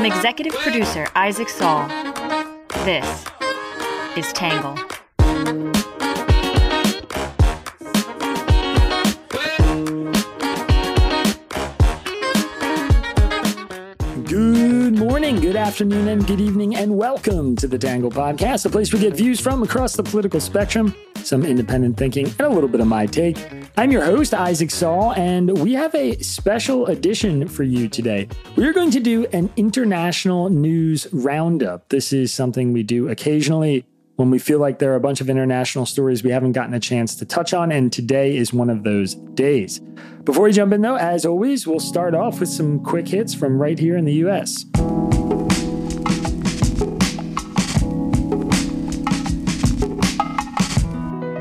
From executive producer Isaac Saul, this is Tangle. Good morning, good afternoon, and good evening, and welcome to the Tangle Podcast, a place we get views from across the political spectrum, some independent thinking, and a little bit of my take. I'm your host, Isaac Saul, and we have a special edition for you today. We're going to do an international news roundup. This is something we do occasionally when we feel like there are a bunch of international stories we haven't gotten a chance to touch on, and today is one of those days. Before we jump in, though, as always, we'll start off with some quick hits from right here in the US.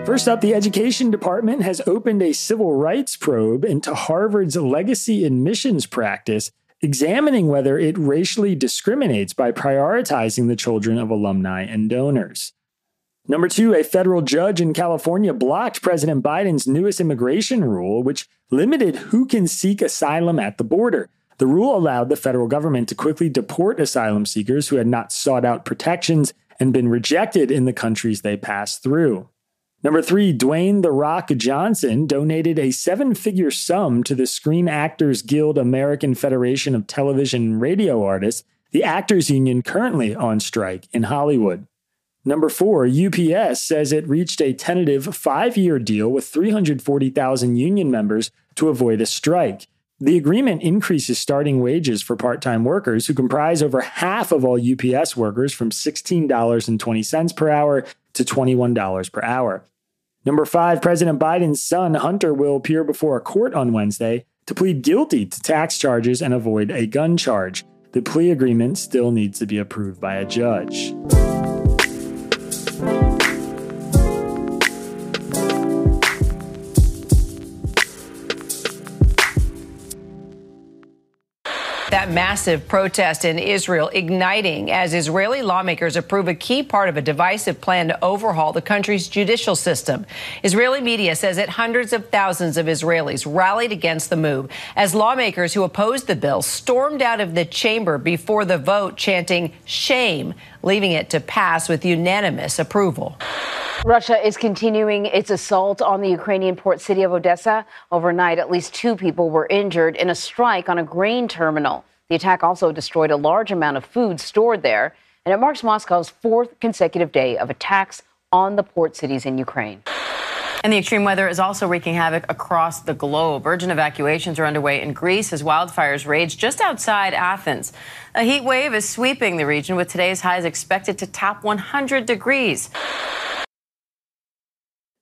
First up, the Education Department has opened a civil rights probe into Harvard's legacy admissions practice, examining whether it racially discriminates by prioritizing the children of alumni and donors. Number two, a federal judge in California blocked President Biden's newest immigration rule, which limited who can seek asylum at the border. The rule allowed the federal government to quickly deport asylum seekers who had not sought out protections and been rejected in the countries they passed through. Number three, Dwayne The Rock Johnson donated a seven figure sum to the Screen Actors Guild American Federation of Television and Radio Artists, the actors union currently on strike in Hollywood. Number four, UPS says it reached a tentative five year deal with 340,000 union members to avoid a strike. The agreement increases starting wages for part time workers, who comprise over half of all UPS workers, from $16.20 per hour to $21 per hour. Number five, President Biden's son, Hunter, will appear before a court on Wednesday to plead guilty to tax charges and avoid a gun charge. The plea agreement still needs to be approved by a judge. That massive protest in Israel igniting as Israeli lawmakers approve a key part of a divisive plan to overhaul the country's judicial system. Israeli media says that hundreds of thousands of Israelis rallied against the move as lawmakers who opposed the bill stormed out of the chamber before the vote, chanting shame, leaving it to pass with unanimous approval. Russia is continuing its assault on the Ukrainian port city of Odessa. Overnight, at least two people were injured in a strike on a grain terminal. The attack also destroyed a large amount of food stored there, and it marks Moscow's fourth consecutive day of attacks on the port cities in Ukraine. And the extreme weather is also wreaking havoc across the globe. Urgent evacuations are underway in Greece as wildfires rage just outside Athens. A heat wave is sweeping the region with today's highs expected to top 100 degrees.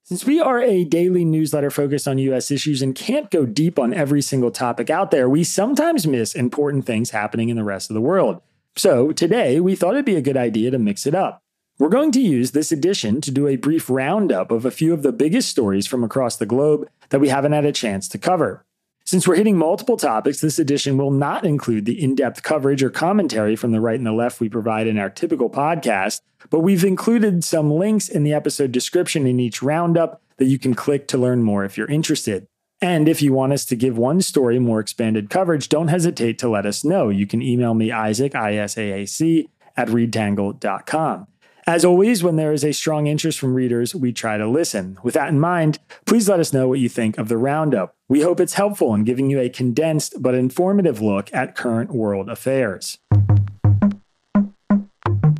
Since we are a daily newsletter focused on US issues and can't go deep on every single topic out there, we sometimes miss important things happening in the rest of the world. So today, we thought it'd be a good idea to mix it up. We're going to use this edition to do a brief roundup of a few of the biggest stories from across the globe that we haven't had a chance to cover. Since we're hitting multiple topics, this edition will not include the in depth coverage or commentary from the right and the left we provide in our typical podcast, but we've included some links in the episode description in each roundup that you can click to learn more if you're interested. And if you want us to give one story more expanded coverage, don't hesitate to let us know. You can email me, Isaac, I S A A C, at readtangle.com. As always, when there is a strong interest from readers, we try to listen. With that in mind, please let us know what you think of the roundup. We hope it's helpful in giving you a condensed but informative look at current world affairs.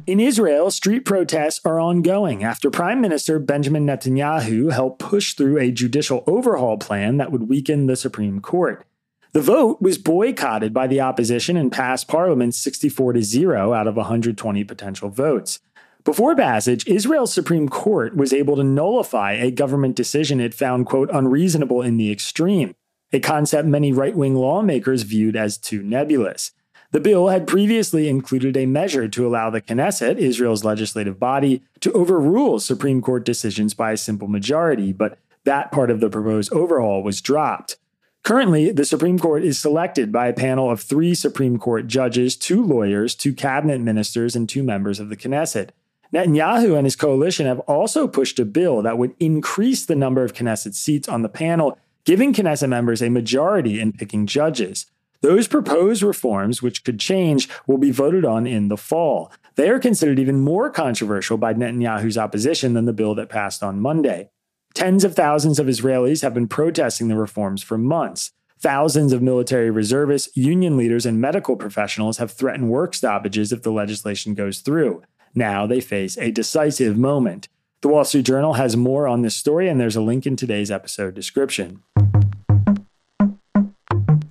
In Israel, street protests are ongoing after Prime Minister Benjamin Netanyahu helped push through a judicial overhaul plan that would weaken the Supreme Court. The vote was boycotted by the opposition and passed Parliament 64 to 0 out of 120 potential votes. Before passage, Israel's Supreme Court was able to nullify a government decision it found, quote, unreasonable in the extreme, a concept many right wing lawmakers viewed as too nebulous. The bill had previously included a measure to allow the Knesset, Israel's legislative body, to overrule Supreme Court decisions by a simple majority, but that part of the proposed overhaul was dropped. Currently, the Supreme Court is selected by a panel of three Supreme Court judges, two lawyers, two cabinet ministers, and two members of the Knesset. Netanyahu and his coalition have also pushed a bill that would increase the number of Knesset seats on the panel, giving Knesset members a majority in picking judges. Those proposed reforms, which could change, will be voted on in the fall. They are considered even more controversial by Netanyahu's opposition than the bill that passed on Monday. Tens of thousands of Israelis have been protesting the reforms for months. Thousands of military reservists, union leaders, and medical professionals have threatened work stoppages if the legislation goes through. Now they face a decisive moment. The Wall Street Journal has more on this story, and there's a link in today's episode description.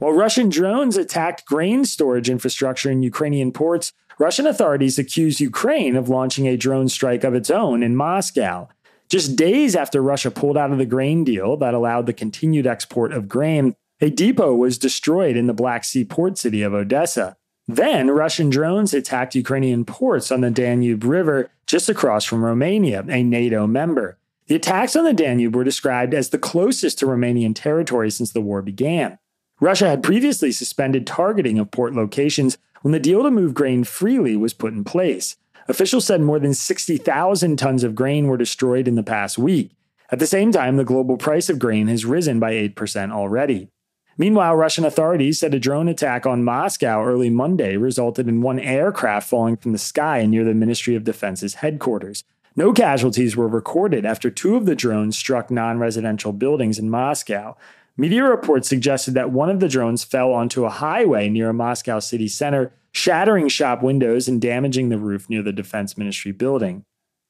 While Russian drones attacked grain storage infrastructure in Ukrainian ports, Russian authorities accused Ukraine of launching a drone strike of its own in Moscow. Just days after Russia pulled out of the grain deal that allowed the continued export of grain, a depot was destroyed in the Black Sea port city of Odessa. Then, Russian drones attacked Ukrainian ports on the Danube River just across from Romania, a NATO member. The attacks on the Danube were described as the closest to Romanian territory since the war began. Russia had previously suspended targeting of port locations when the deal to move grain freely was put in place. Officials said more than 60,000 tons of grain were destroyed in the past week. At the same time, the global price of grain has risen by 8% already. Meanwhile, Russian authorities said a drone attack on Moscow early Monday resulted in one aircraft falling from the sky near the Ministry of Defense's headquarters. No casualties were recorded after two of the drones struck non residential buildings in Moscow. Media reports suggested that one of the drones fell onto a highway near a Moscow city center, shattering shop windows and damaging the roof near the Defense Ministry building.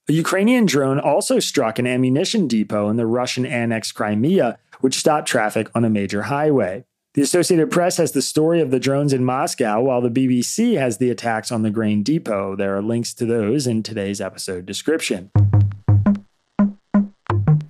A Ukrainian drone also struck an ammunition depot in the Russian annexed Crimea, which stopped traffic on a major highway. The Associated Press has the story of the drones in Moscow, while the BBC has the attacks on the grain depot. There are links to those in today's episode description.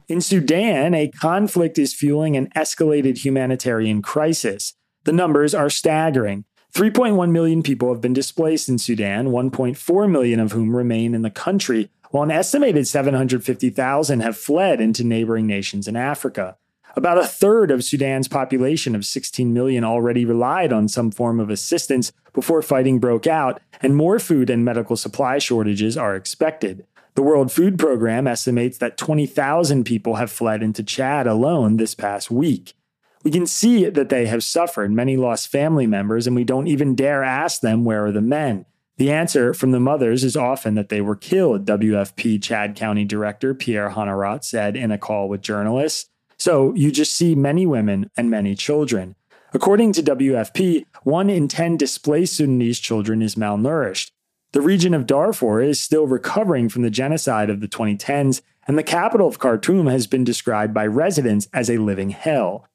In Sudan, a conflict is fueling an escalated humanitarian crisis. The numbers are staggering. 3.1 million people have been displaced in Sudan, 1.4 million of whom remain in the country, while an estimated 750,000 have fled into neighboring nations in Africa. About a third of Sudan's population of 16 million already relied on some form of assistance before fighting broke out, and more food and medical supply shortages are expected. The World Food Program estimates that 20,000 people have fled into Chad alone this past week. We can see that they have suffered. Many lost family members, and we don't even dare ask them where are the men. The answer from the mothers is often that they were killed, WFP Chad County Director Pierre Honnorat said in a call with journalists. So you just see many women and many children. According to WFP, one in 10 displaced Sudanese children is malnourished. The region of Darfur is still recovering from the genocide of the 2010s, and the capital of Khartoum has been described by residents as a living hell.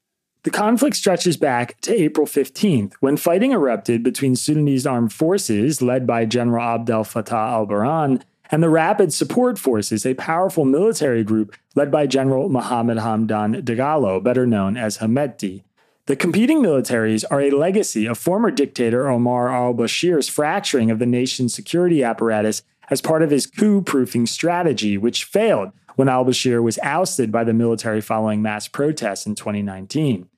The conflict stretches back to April 15th, when fighting erupted between Sudanese armed forces led by General Abdel Fattah al Burhan and the Rapid Support Forces, a powerful military group led by General Mohammed Hamdan Dagalo, better known as Hemedti. The competing militaries are a legacy of former dictator Omar al Bashir's fracturing of the nation's security apparatus as part of his coup proofing strategy, which failed when al Bashir was ousted by the military following mass protests in 2019.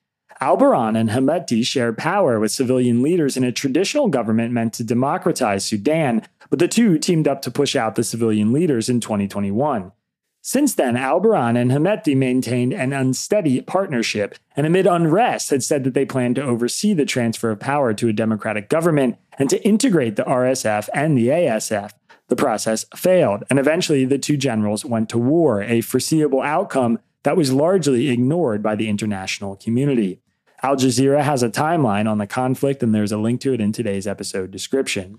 Al Burhan and Hemedti shared power with civilian leaders in a traditional government meant to democratize Sudan, but the two teamed up to push out the civilian leaders in 2021. Since then, Al Burhan and Hemedti maintained an unsteady partnership, and amid unrest had said that they planned to oversee the transfer of power to a democratic government and to integrate the RSF and the ASF. The process failed, and eventually the two generals went to war, a foreseeable outcome that was largely ignored by the international community. Al Jazeera has a timeline on the conflict, and there's a link to it in today's episode description.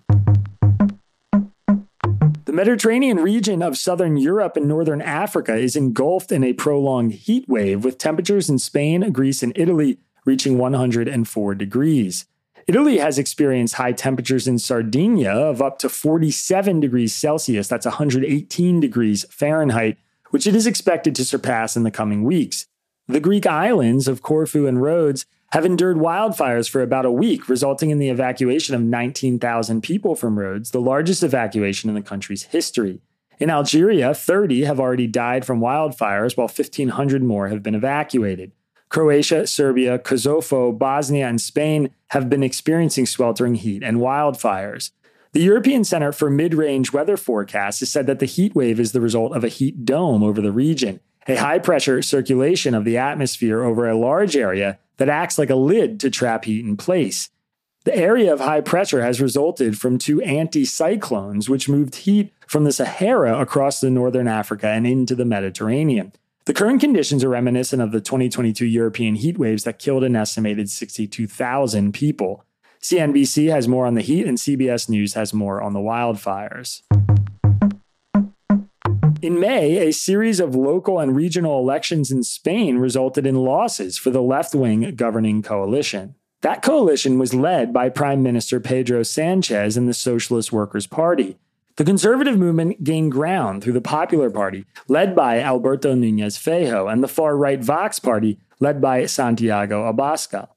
The Mediterranean region of southern Europe and northern Africa is engulfed in a prolonged heat wave with temperatures in Spain, Greece, and Italy reaching 104 degrees. Italy has experienced high temperatures in Sardinia of up to 47 degrees Celsius, that's 118 degrees Fahrenheit, which it is expected to surpass in the coming weeks. The Greek islands of Corfu and Rhodes have endured wildfires for about a week, resulting in the evacuation of 19,000 people from Rhodes, the largest evacuation in the country's history. In Algeria, 30 have already died from wildfires, while 1,500 more have been evacuated. Croatia, Serbia, Kosovo, Bosnia, and Spain have been experiencing sweltering heat and wildfires. The European Center for Mid Range Weather Forecasts has said that the heat wave is the result of a heat dome over the region, a high pressure circulation of the atmosphere over a large area that acts like a lid to trap heat in place. The area of high pressure has resulted from two anticyclones, which moved heat from the Sahara across the northern Africa and into the Mediterranean. The current conditions are reminiscent of the 2022 European heat waves that killed an estimated 62,000 people. CNBC has more on the heat, and CBS News has more on the wildfires. In May, a series of local and regional elections in Spain resulted in losses for the left wing governing coalition. That coalition was led by Prime Minister Pedro Sanchez and the Socialist Workers' Party. The conservative movement gained ground through the Popular Party, led by Alberto Núñez Feijóo, and the far right Vox Party, led by Santiago Abascal.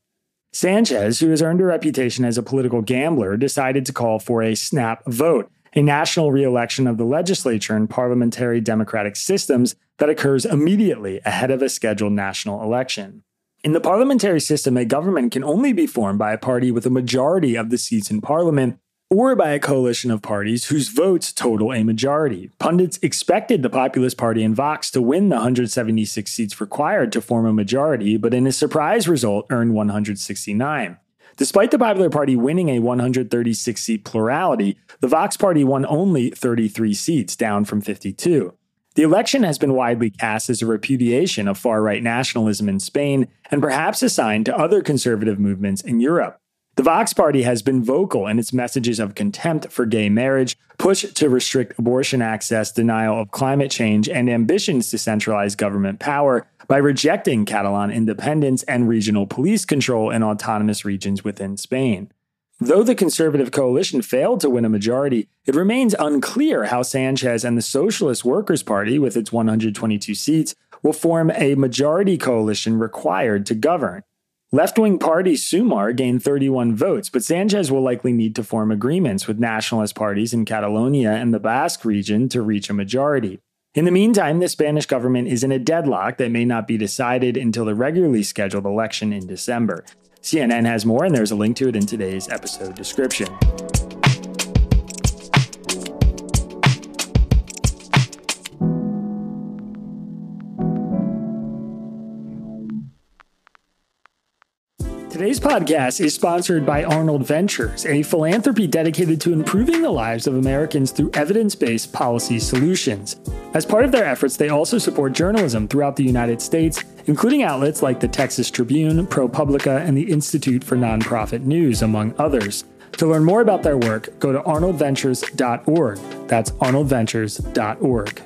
Sanchez, who has earned a reputation as a political gambler, decided to call for a snap vote, a national re-election of the legislature and parliamentary democratic systems that occurs immediately ahead of a scheduled national election. In the parliamentary system, a government can only be formed by a party with a majority of the seats in parliament or by a coalition of parties whose votes total a majority. Pundits expected the Populist Party and Vox to win the 176 seats required to form a majority, but in a surprise result, earned 169. Despite the Popular Party winning a 136 seat plurality, the Vox Party won only 33 seats, down from 52. The election has been widely cast as a repudiation of far right nationalism in Spain and perhaps a sign to other conservative movements in Europe. The Vox Party has been vocal in its messages of contempt for gay marriage, push to restrict abortion access, denial of climate change, and ambitions to centralize government power by rejecting Catalan independence and regional police control in autonomous regions within Spain. Though the conservative coalition failed to win a majority, it remains unclear how Sanchez and the Socialist Workers' Party, with its 122 seats, will form a majority coalition required to govern. Left wing party Sumar gained 31 votes, but Sanchez will likely need to form agreements with nationalist parties in Catalonia and the Basque region to reach a majority. In the meantime, the Spanish government is in a deadlock that may not be decided until the regularly scheduled election in December. CNN has more, and there's a link to it in today's episode description. Today's podcast is sponsored by Arnold Ventures, a philanthropy dedicated to improving the lives of Americans through evidence based policy solutions. As part of their efforts, they also support journalism throughout the United States, including outlets like the Texas Tribune, ProPublica, and the Institute for Nonprofit News, among others. To learn more about their work, go to arnoldventures.org. That's arnoldventures.org.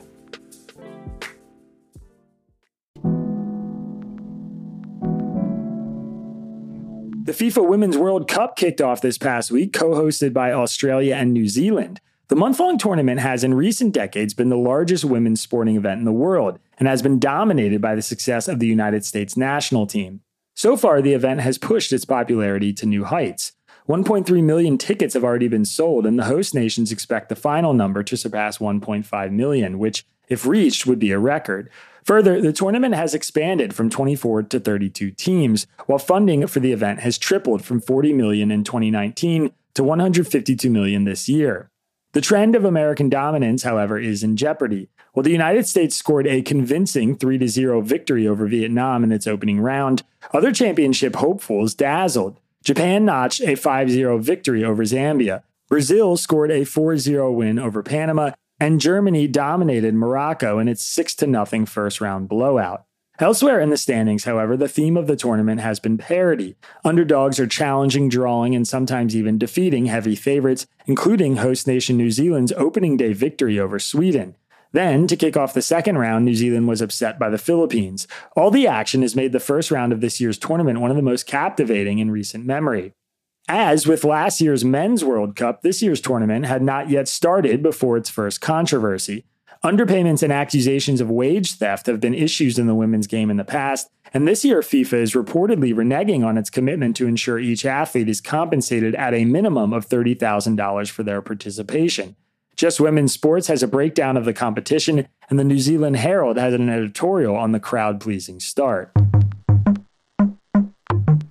The FIFA Women's World Cup kicked off this past week, co hosted by Australia and New Zealand. The month long tournament has in recent decades been the largest women's sporting event in the world and has been dominated by the success of the United States national team. So far, the event has pushed its popularity to new heights. 1.3 million tickets have already been sold, and the host nations expect the final number to surpass 1.5 million, which, if reached, would be a record. Further, the tournament has expanded from 24 to 32 teams, while funding for the event has tripled from 40 million in 2019 to 152 million this year. The trend of American dominance, however, is in jeopardy. While the United States scored a convincing 3 0 victory over Vietnam in its opening round, other championship hopefuls dazzled. Japan notched a 5 0 victory over Zambia. Brazil scored a 4 0 win over Panama, and Germany dominated Morocco in its 6 0 first round blowout. Elsewhere in the standings, however, the theme of the tournament has been parity. Underdogs are challenging, drawing, and sometimes even defeating heavy favorites, including host nation New Zealand's opening day victory over Sweden. Then, to kick off the second round, New Zealand was upset by the Philippines. All the action has made the first round of this year's tournament one of the most captivating in recent memory. As with last year's Men's World Cup, this year's tournament had not yet started before its first controversy. Underpayments and accusations of wage theft have been issues in the women's game in the past, and this year FIFA is reportedly reneging on its commitment to ensure each athlete is compensated at a minimum of $30,000 for their participation. Just Women's Sports has a breakdown of the competition, and the New Zealand Herald has an editorial on the crowd pleasing start.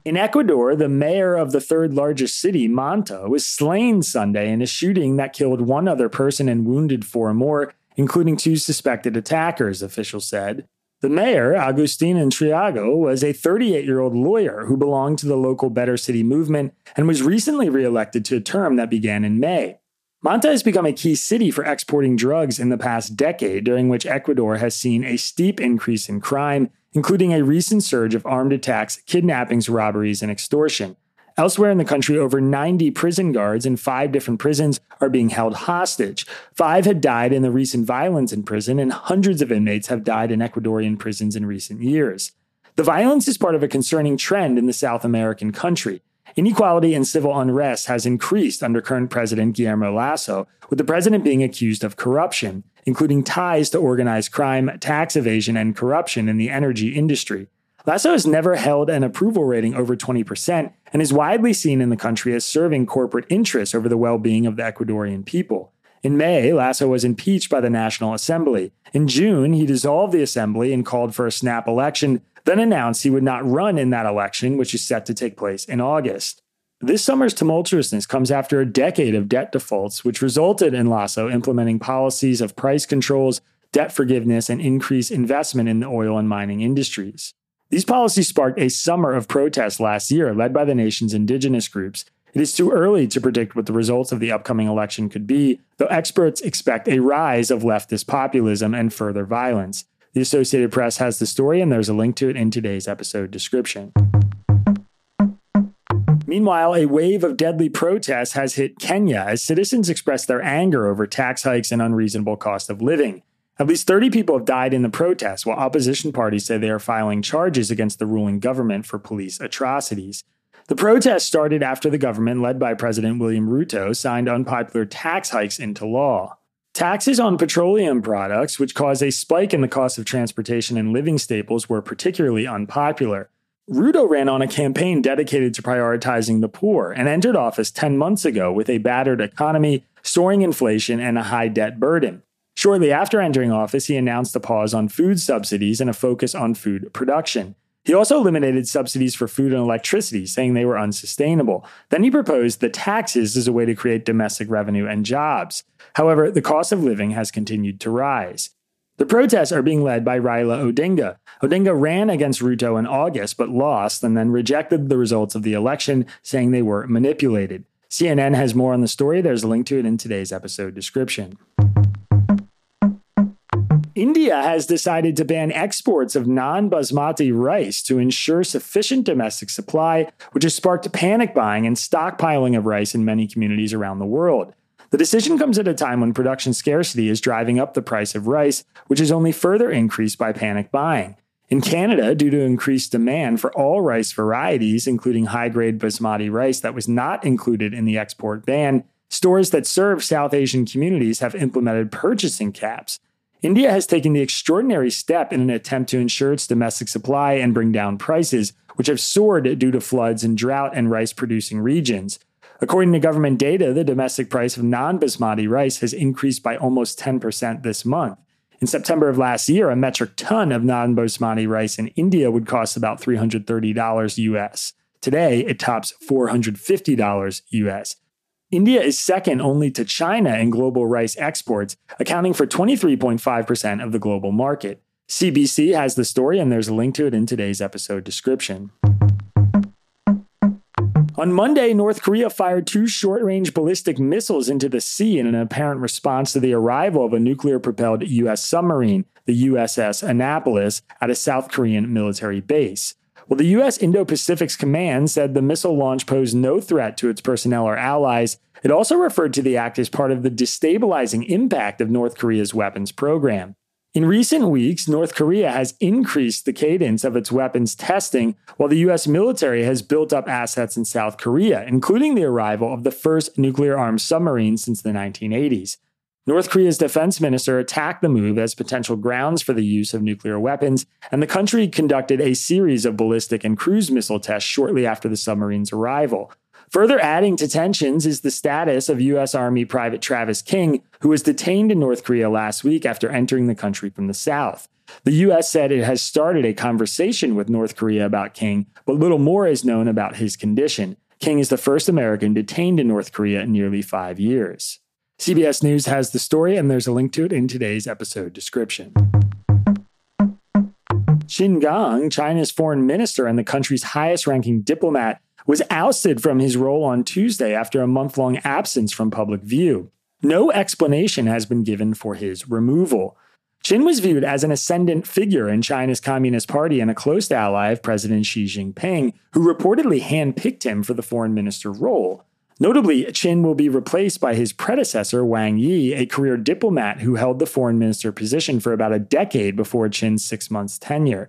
In Ecuador, the mayor of the third largest city, Manta, was slain Sunday in a shooting that killed one other person and wounded four more, including two suspected attackers, officials said. The mayor, Agustin Intriago, was a 38 year old lawyer who belonged to the local Better City movement and was recently reelected to a term that began in May. Manta has become a key city for exporting drugs in the past decade, during which Ecuador has seen a steep increase in crime, including a recent surge of armed attacks, kidnappings, robberies, and extortion. Elsewhere in the country, over 90 prison guards in five different prisons are being held hostage. Five had died in the recent violence in prison, and hundreds of inmates have died in Ecuadorian prisons in recent years. The violence is part of a concerning trend in the South American country. Inequality and civil unrest has increased under current President Guillermo Lasso, with the president being accused of corruption, including ties to organized crime, tax evasion, and corruption in the energy industry. Lasso has never held an approval rating over 20% and is widely seen in the country as serving corporate interests over the well being of the Ecuadorian people. In May, Lasso was impeached by the National Assembly. In June, he dissolved the assembly and called for a snap election then announced he would not run in that election, which is set to take place in August. This summer's tumultuousness comes after a decade of debt defaults, which resulted in Lasso implementing policies of price controls, debt forgiveness, and increased investment in the oil and mining industries. These policies sparked a summer of protests last year, led by the nation's indigenous groups. It is too early to predict what the results of the upcoming election could be, though experts expect a rise of leftist populism and further violence. The Associated Press has the story, and there's a link to it in today's episode description. Meanwhile, a wave of deadly protests has hit Kenya as citizens express their anger over tax hikes and unreasonable cost of living. At least 30 people have died in the protests, while opposition parties say they are filing charges against the ruling government for police atrocities. The protests started after the government, led by President William Ruto, signed unpopular tax hikes into law. Taxes on petroleum products, which caused a spike in the cost of transportation and living staples, were particularly unpopular. Ruto ran on a campaign dedicated to prioritizing the poor and entered office 10 months ago with a battered economy, soaring inflation, and a high debt burden. Shortly after entering office, he announced a pause on food subsidies and a focus on food production. He also eliminated subsidies for food and electricity, saying they were unsustainable. Then he proposed the taxes as a way to create domestic revenue and jobs. However, the cost of living has continued to rise. The protests are being led by Raila Odinga. Odinga ran against Ruto in August but lost and then rejected the results of the election, saying they were manipulated. CNN has more on the story. There's a link to it in today's episode description. India has decided to ban exports of non basmati rice to ensure sufficient domestic supply, which has sparked panic buying and stockpiling of rice in many communities around the world. The decision comes at a time when production scarcity is driving up the price of rice, which is only further increased by panic buying. In Canada, due to increased demand for all rice varieties, including high grade basmati rice that was not included in the export ban, stores that serve South Asian communities have implemented purchasing caps. India has taken the extraordinary step in an attempt to ensure its domestic supply and bring down prices, which have soared due to floods and drought in rice producing regions. According to government data, the domestic price of non basmati rice has increased by almost 10% this month. In September of last year, a metric ton of non basmati rice in India would cost about $330 US. Today, it tops $450 US. India is second only to China in global rice exports, accounting for 23.5% of the global market. CBC has the story, and there's a link to it in today's episode description. On Monday, North Korea fired two short range ballistic missiles into the sea in an apparent response to the arrival of a nuclear propelled U.S. submarine, the USS Annapolis, at a South Korean military base. Well, the U.S. Indo Pacific's command said the missile launch posed no threat to its personnel or allies. It also referred to the act as part of the destabilizing impact of North Korea's weapons program. In recent weeks, North Korea has increased the cadence of its weapons testing, while the U.S. military has built up assets in South Korea, including the arrival of the first nuclear armed submarine since the 1980s. North Korea's defense minister attacked the move as potential grounds for the use of nuclear weapons, and the country conducted a series of ballistic and cruise missile tests shortly after the submarine's arrival. Further adding to tensions is the status of U.S. Army Private Travis King, who was detained in North Korea last week after entering the country from the South. The U.S. said it has started a conversation with North Korea about King, but little more is known about his condition. King is the first American detained in North Korea in nearly five years. CBS News has the story, and there's a link to it in today's episode description. Qin Gang, China's foreign minister and the country's highest ranking diplomat, was ousted from his role on Tuesday after a month long absence from public view. No explanation has been given for his removal. Qin was viewed as an ascendant figure in China's Communist Party and a close ally of President Xi Jinping, who reportedly handpicked him for the foreign minister role. Notably, Qin will be replaced by his predecessor, Wang Yi, a career diplomat who held the foreign minister position for about a decade before Qin's six months tenure.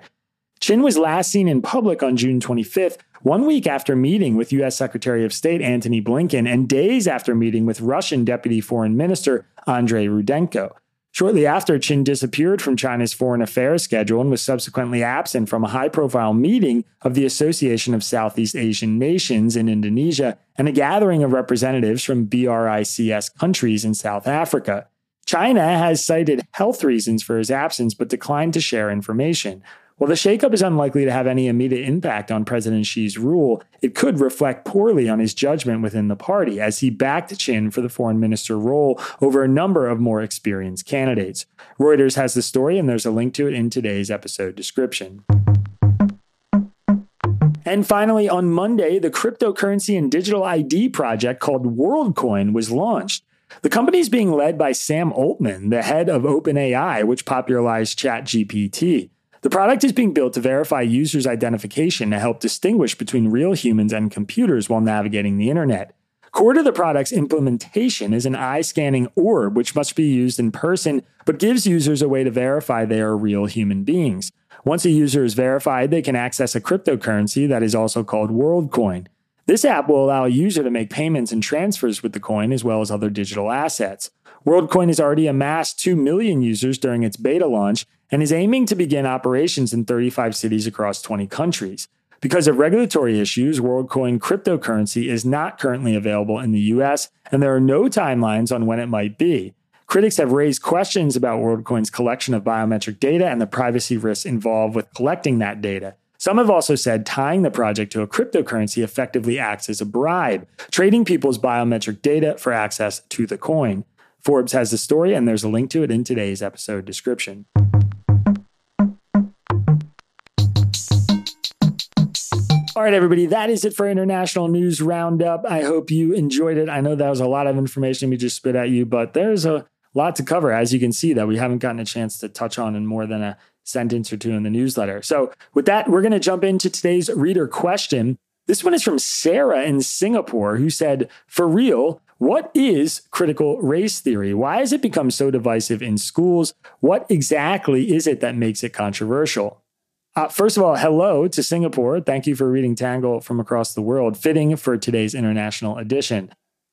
Qin was last seen in public on June 25th, one week after meeting with U.S. Secretary of State Antony Blinken and days after meeting with Russian Deputy Foreign Minister Andrei Rudenko. Shortly after, Qin disappeared from China's foreign affairs schedule and was subsequently absent from a high profile meeting of the Association of Southeast Asian Nations in Indonesia and a gathering of representatives from BRICS countries in South Africa. China has cited health reasons for his absence but declined to share information. While the shakeup is unlikely to have any immediate impact on President Xi's rule, it could reflect poorly on his judgment within the party as he backed Qin for the foreign minister role over a number of more experienced candidates. Reuters has the story, and there's a link to it in today's episode description. And finally, on Monday, the cryptocurrency and digital ID project called WorldCoin was launched. The company is being led by Sam Altman, the head of OpenAI, which popularized ChatGPT. The product is being built to verify users' identification to help distinguish between real humans and computers while navigating the internet. Core to the product's implementation is an eye scanning orb, which must be used in person but gives users a way to verify they are real human beings. Once a user is verified, they can access a cryptocurrency that is also called WorldCoin. This app will allow a user to make payments and transfers with the coin as well as other digital assets. WorldCoin has already amassed 2 million users during its beta launch and is aiming to begin operations in 35 cities across 20 countries. Because of regulatory issues, WorldCoin cryptocurrency is not currently available in the US, and there are no timelines on when it might be. Critics have raised questions about WorldCoin's collection of biometric data and the privacy risks involved with collecting that data. Some have also said tying the project to a cryptocurrency effectively acts as a bribe, trading people's biometric data for access to the coin. Forbes has the story, and there's a link to it in today's episode description. All right, everybody, that is it for International News Roundup. I hope you enjoyed it. I know that was a lot of information we just spit at you, but there's a lot to cover, as you can see, that we haven't gotten a chance to touch on in more than a sentence or two in the newsletter. So, with that, we're going to jump into today's reader question. This one is from Sarah in Singapore, who said, For real, what is critical race theory? Why has it become so divisive in schools? What exactly is it that makes it controversial? Uh, first of all, hello to Singapore. Thank you for reading Tangle from across the world, fitting for today's international edition.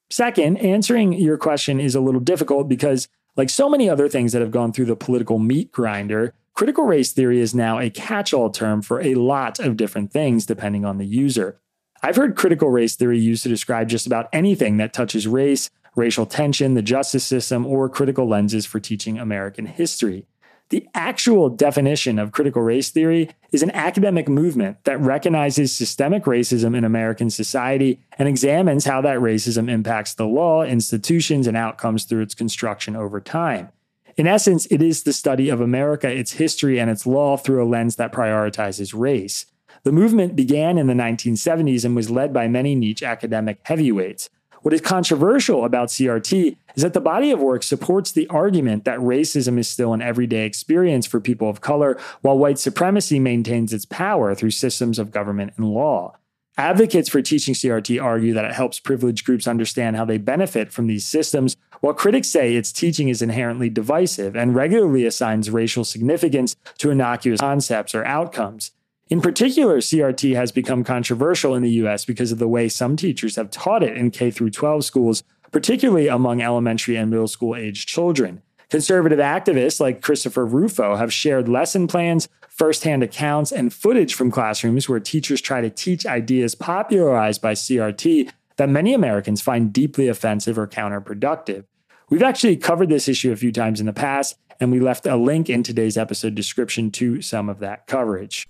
Second, answering your question is a little difficult because, like so many other things that have gone through the political meat grinder, critical race theory is now a catch all term for a lot of different things depending on the user. I've heard critical race theory used to describe just about anything that touches race, racial tension, the justice system, or critical lenses for teaching American history. The actual definition of critical race theory is an academic movement that recognizes systemic racism in American society and examines how that racism impacts the law, institutions, and outcomes through its construction over time. In essence, it is the study of America, its history, and its law through a lens that prioritizes race. The movement began in the 1970s and was led by many niche academic heavyweights. What is controversial about CRT is that the body of work supports the argument that racism is still an everyday experience for people of color, while white supremacy maintains its power through systems of government and law. Advocates for teaching CRT argue that it helps privileged groups understand how they benefit from these systems, while critics say its teaching is inherently divisive and regularly assigns racial significance to innocuous concepts or outcomes. In particular, CRT has become controversial in the US because of the way some teachers have taught it in K 12 schools, particularly among elementary and middle school age children. Conservative activists like Christopher Rufo have shared lesson plans, firsthand accounts, and footage from classrooms where teachers try to teach ideas popularized by CRT that many Americans find deeply offensive or counterproductive. We've actually covered this issue a few times in the past, and we left a link in today's episode description to some of that coverage.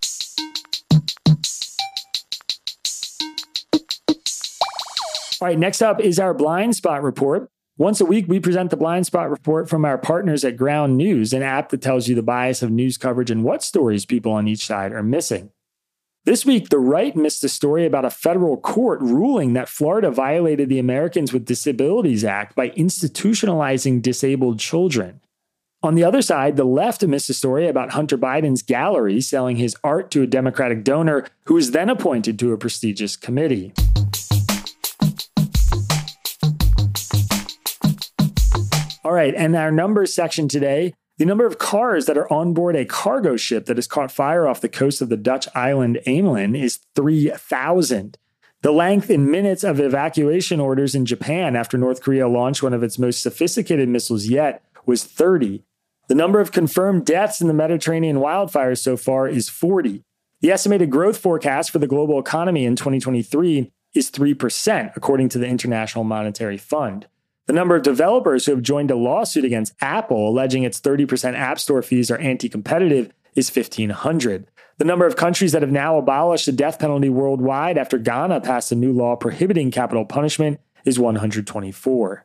All right, next up is our blind spot report. Once a week, we present the blind spot report from our partners at Ground News, an app that tells you the bias of news coverage and what stories people on each side are missing. This week, the right missed a story about a federal court ruling that Florida violated the Americans with Disabilities Act by institutionalizing disabled children. On the other side, the left missed a story about Hunter Biden's gallery selling his art to a Democratic donor who was then appointed to a prestigious committee. All right, and our numbers section today the number of cars that are on board a cargo ship that has caught fire off the coast of the Dutch island Ameland is 3,000. The length in minutes of evacuation orders in Japan after North Korea launched one of its most sophisticated missiles yet was 30. The number of confirmed deaths in the Mediterranean wildfires so far is 40. The estimated growth forecast for the global economy in 2023 is 3%, according to the International Monetary Fund. The number of developers who have joined a lawsuit against Apple alleging its 30% App Store fees are anti competitive is 1,500. The number of countries that have now abolished the death penalty worldwide after Ghana passed a new law prohibiting capital punishment is 124.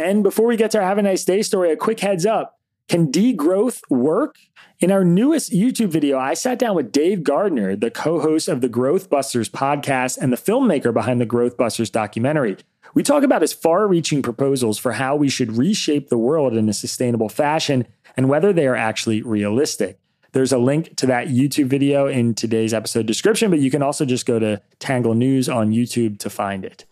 And before we get to our Have a Nice Day story, a quick heads up. Can degrowth work? In our newest YouTube video, I sat down with Dave Gardner, the co host of the Growth Busters podcast and the filmmaker behind the Growth Busters documentary. We talk about his far reaching proposals for how we should reshape the world in a sustainable fashion and whether they are actually realistic. There's a link to that YouTube video in today's episode description, but you can also just go to Tangle News on YouTube to find it.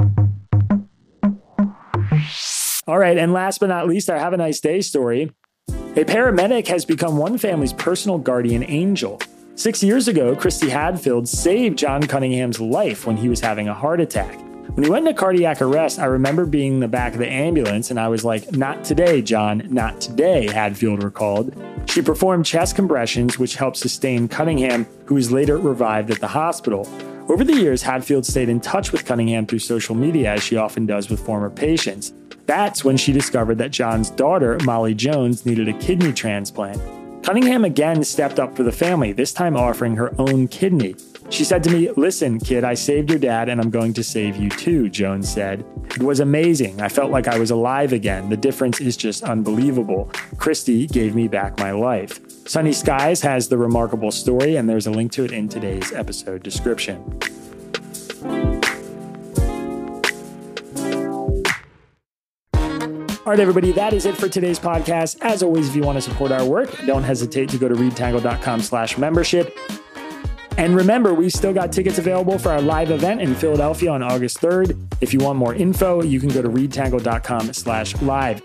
All right, and last but not least, our Have a Nice Day story. A paramedic has become one family's personal guardian angel. Six years ago, Christy Hadfield saved John Cunningham's life when he was having a heart attack. When he went into cardiac arrest, I remember being in the back of the ambulance and I was like, Not today, John, not today, Hadfield recalled. She performed chest compressions, which helped sustain Cunningham, who was later revived at the hospital. Over the years, Hadfield stayed in touch with Cunningham through social media, as she often does with former patients. That's when she discovered that John's daughter, Molly Jones, needed a kidney transplant. Cunningham again stepped up for the family, this time offering her own kidney. She said to me, Listen, kid, I saved your dad and I'm going to save you too, Jones said. It was amazing. I felt like I was alive again. The difference is just unbelievable. Christy gave me back my life. Sunny Skyz has the remarkable story, and there's a link to it in today's episode description. All right, everybody, that is it for today's podcast. As always, if you want to support our work, don't hesitate to go to readtangle.com slash membership. And remember, we've still got tickets available for our live event in Philadelphia on August 3rd. If you want more info, you can go to readtangle.com slash live.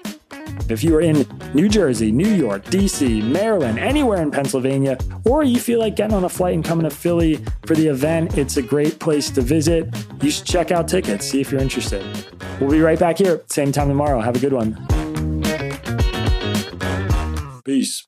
If you are in New Jersey, New York, DC, Maryland, anywhere in Pennsylvania, or you feel like getting on a flight and coming to Philly for the event, it's a great place to visit. You should check out tickets, see if you're interested. We'll be right back here, same time tomorrow. Have a good one. Peace.